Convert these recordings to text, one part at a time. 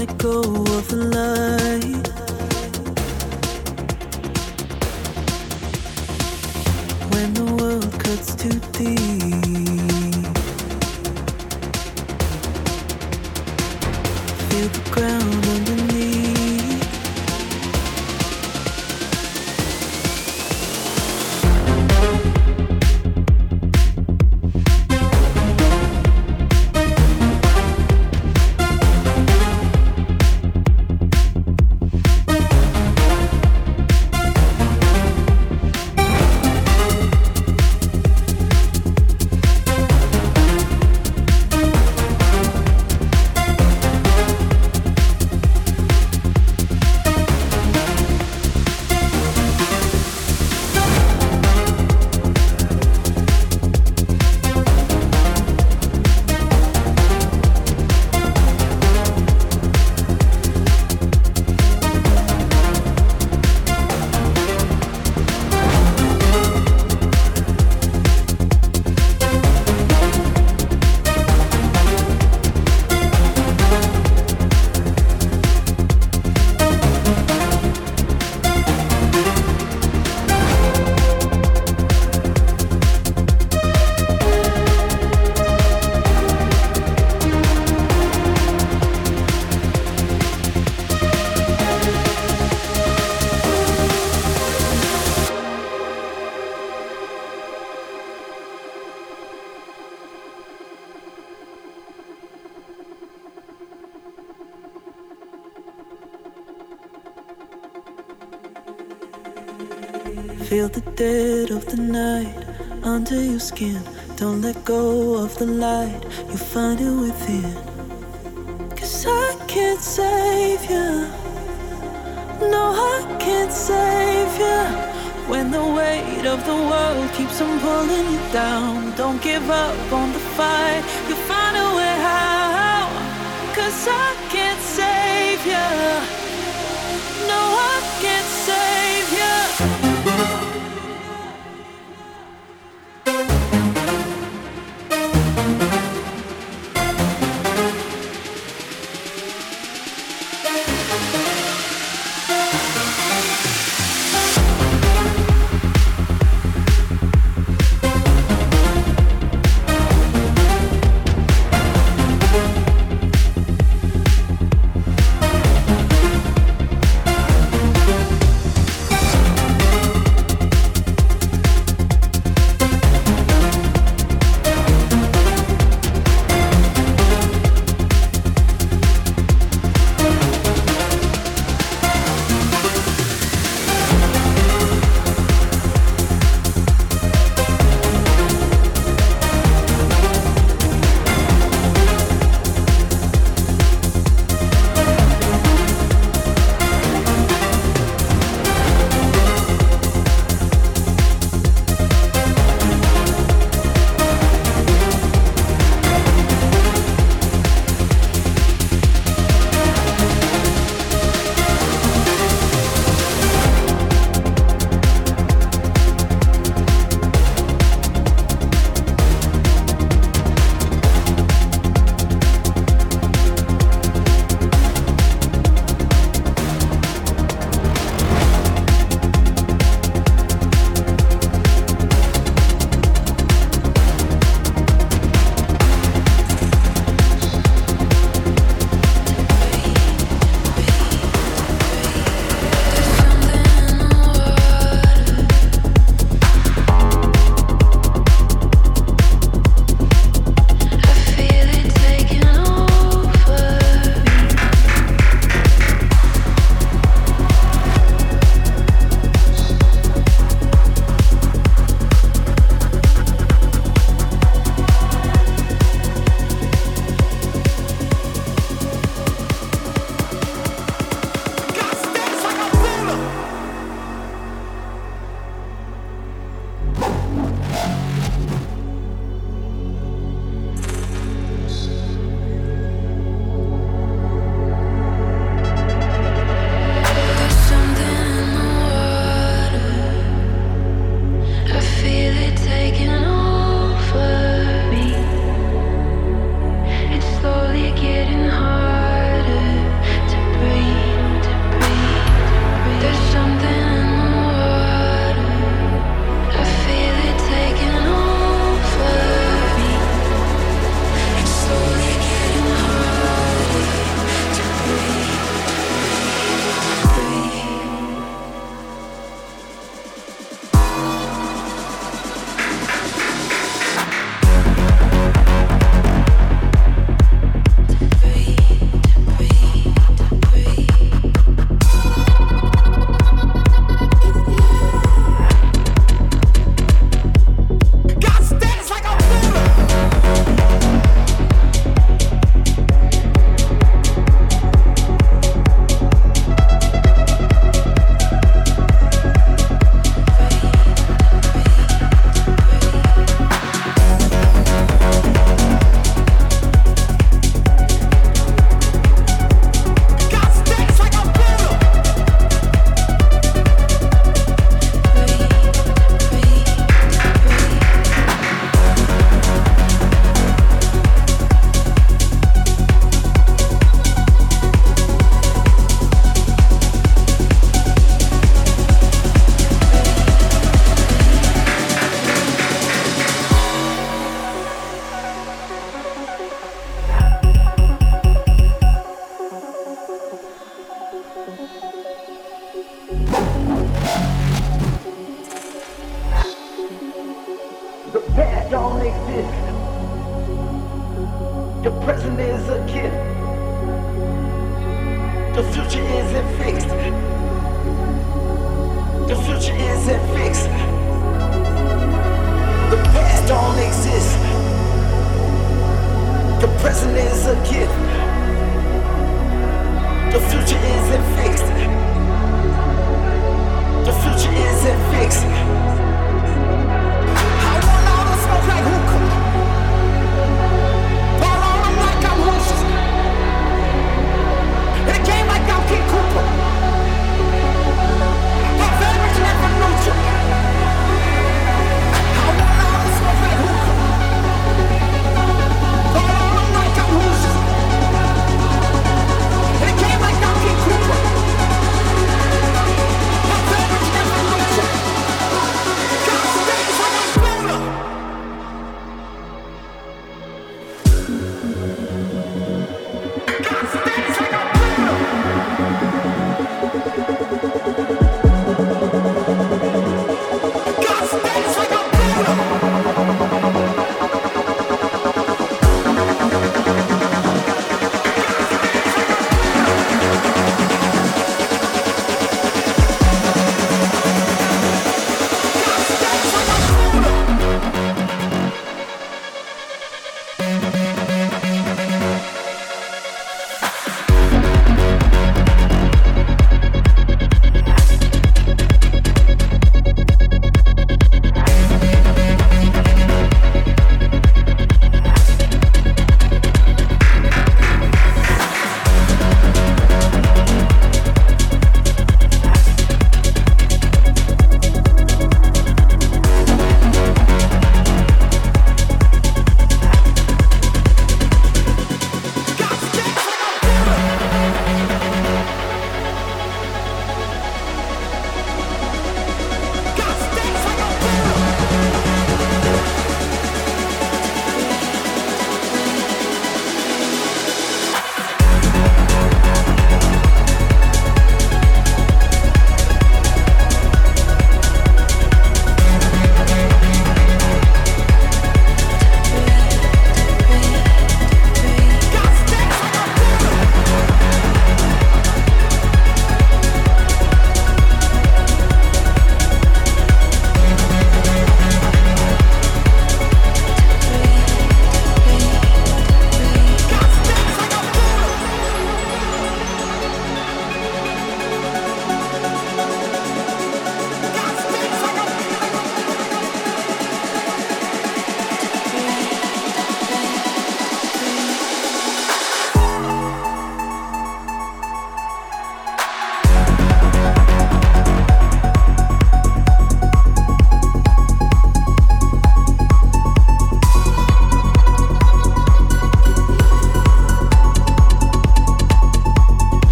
Feel skin. Don't let go of the light, you find it within. Cause I can't save you. No, I can't save you. When the weight of the world keeps on pulling you down, don't give up on the fight, you find a way out. Cause I can't save you.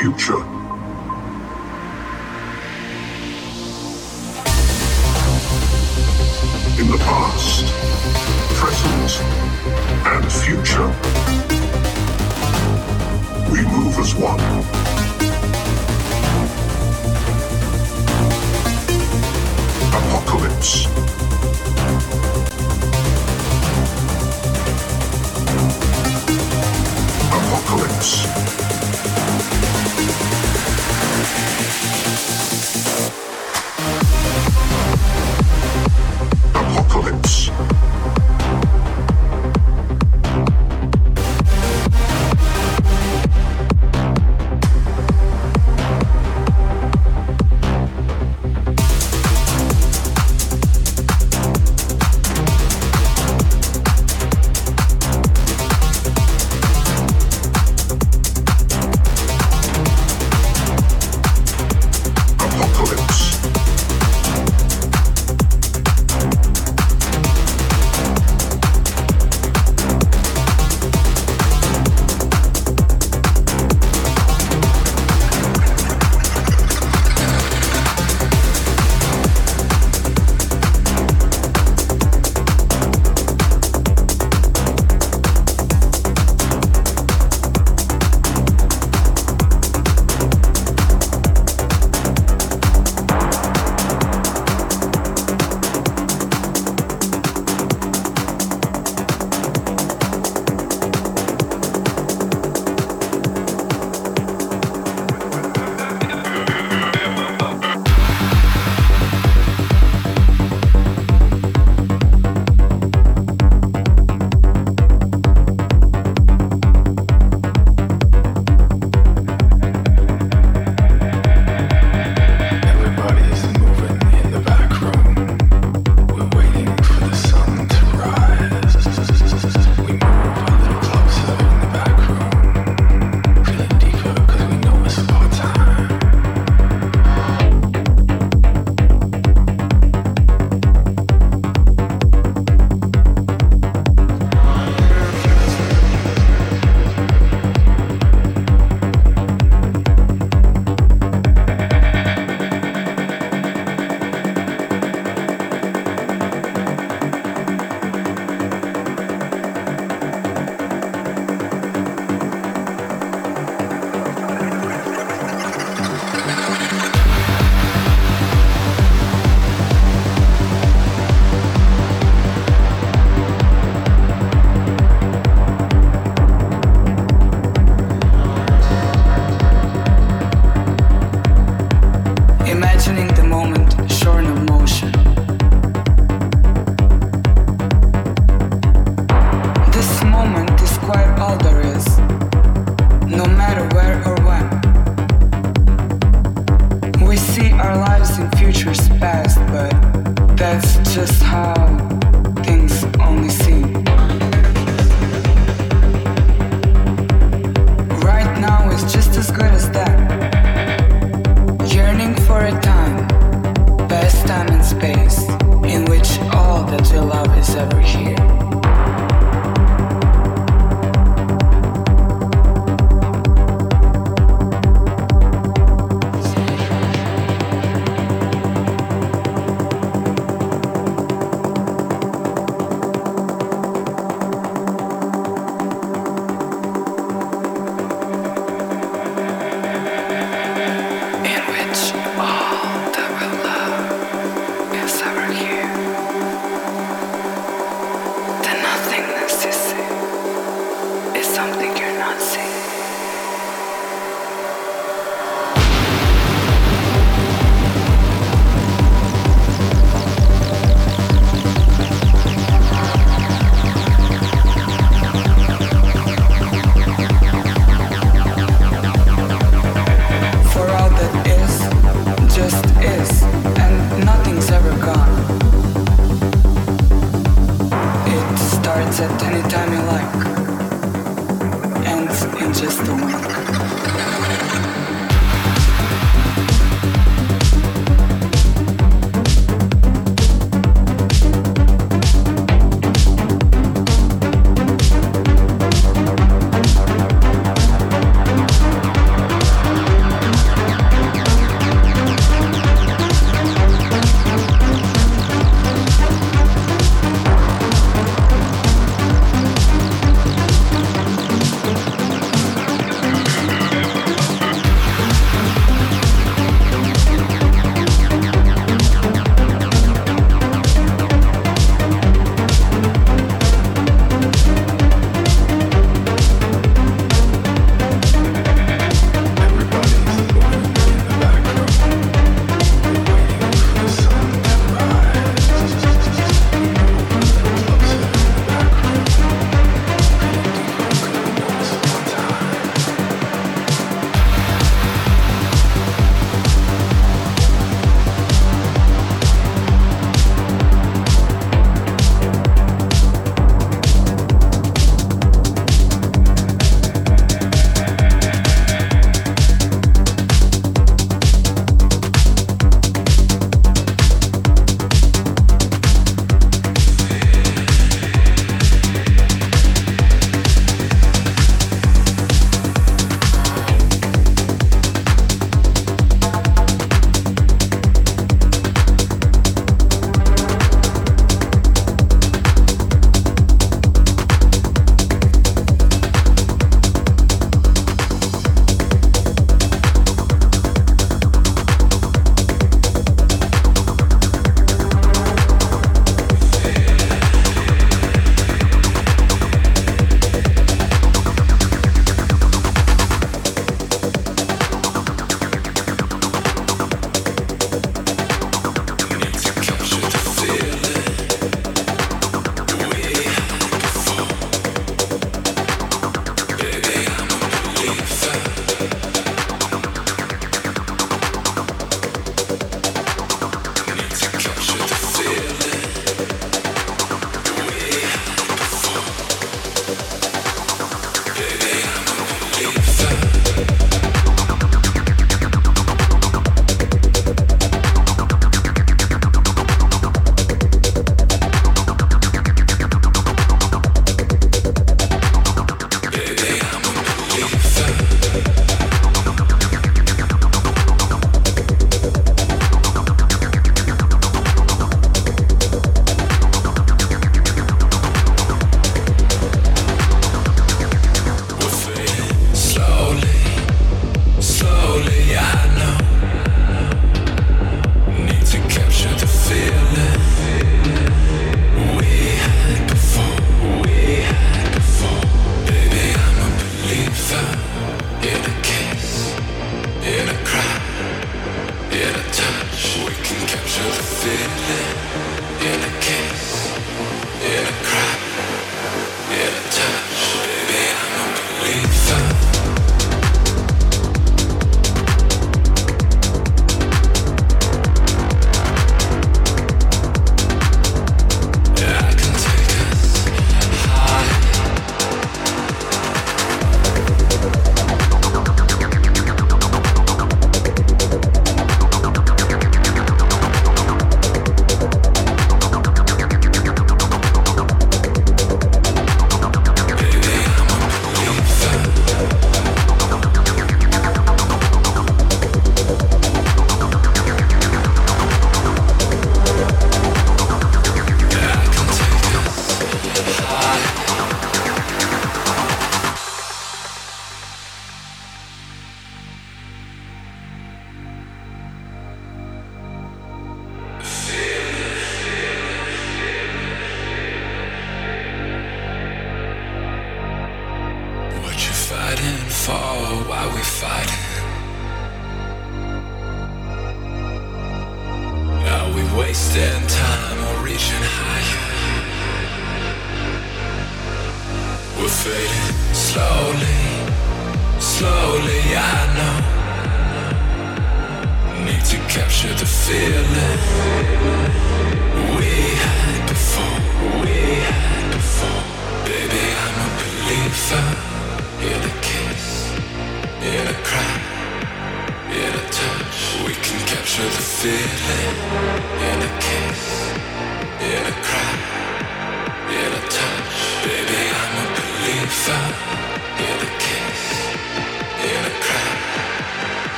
Future.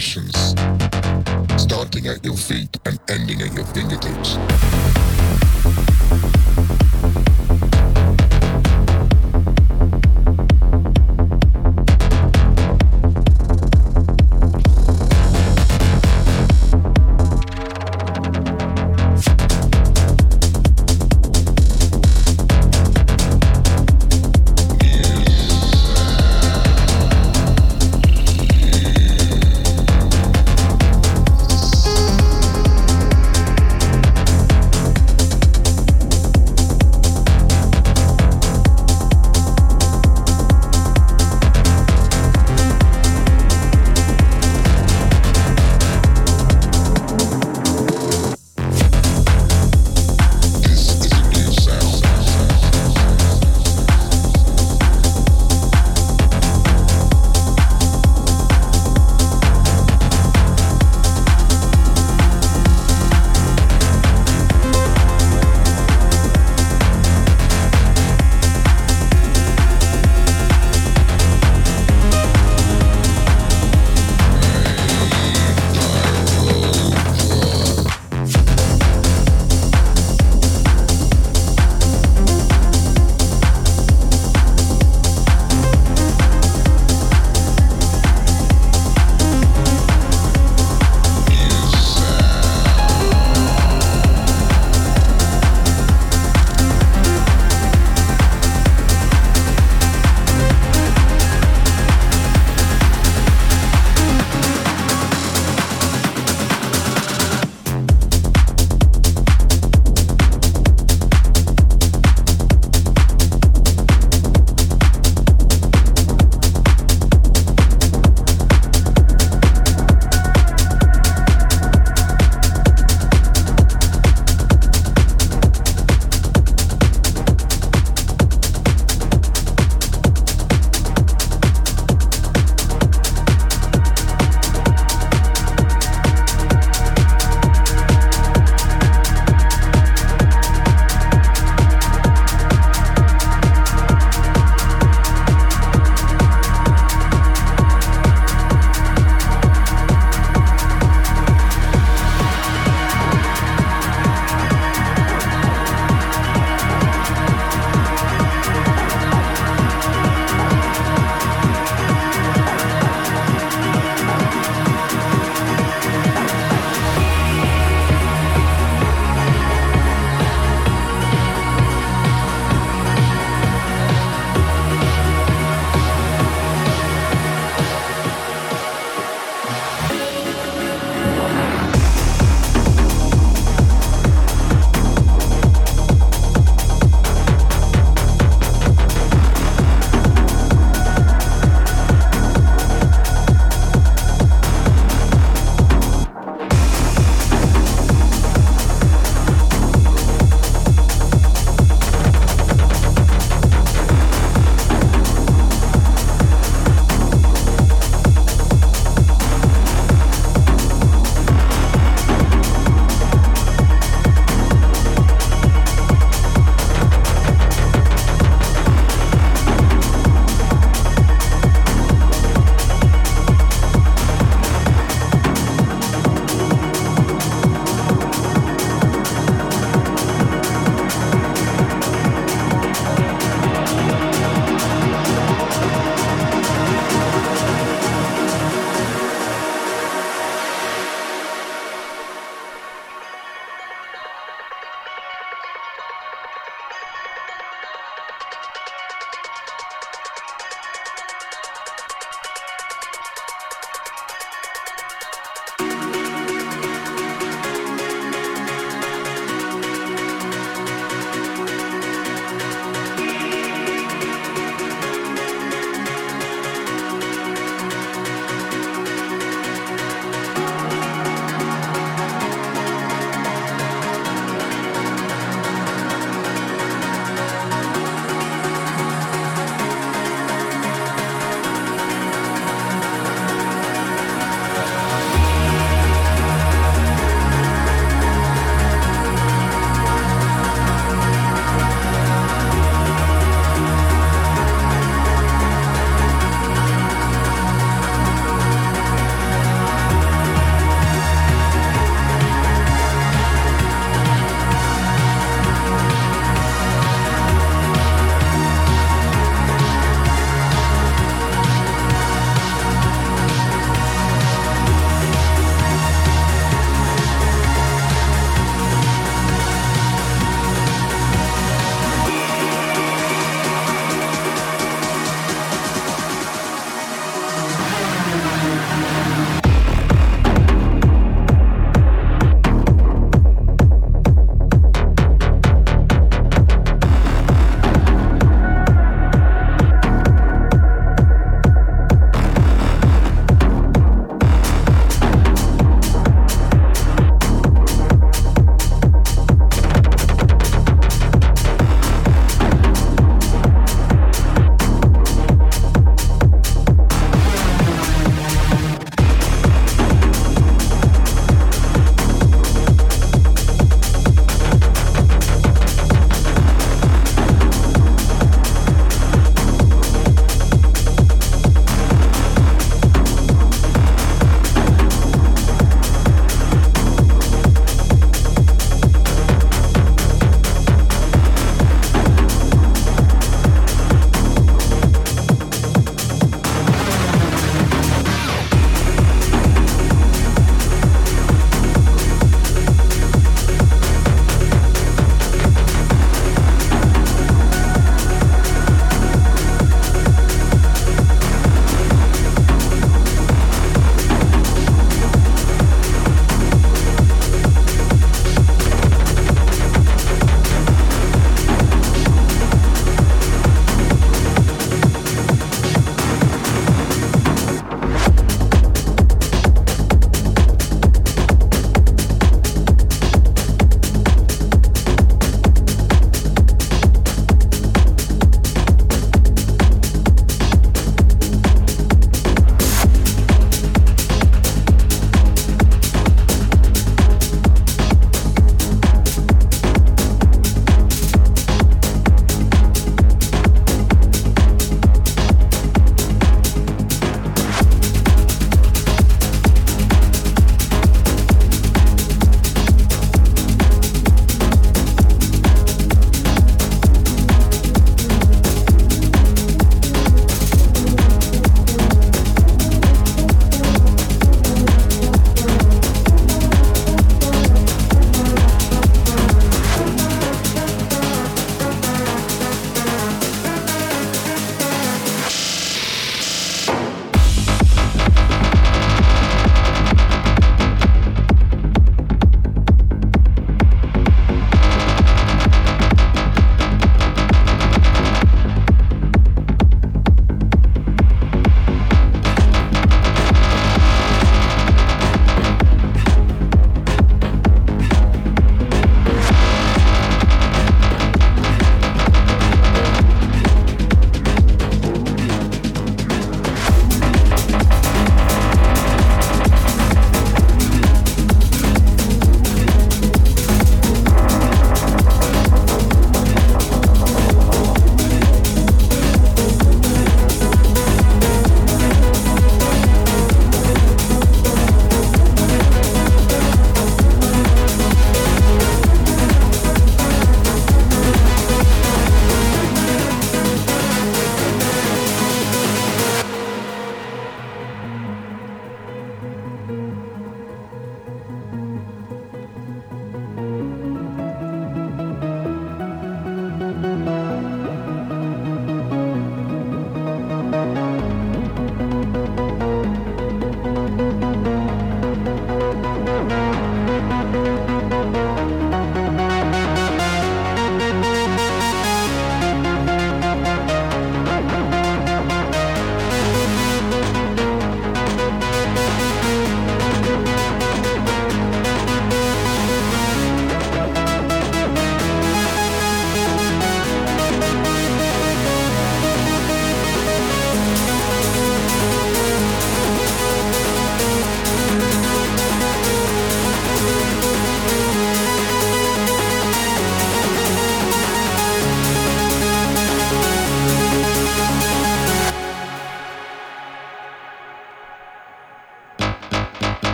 Emotions,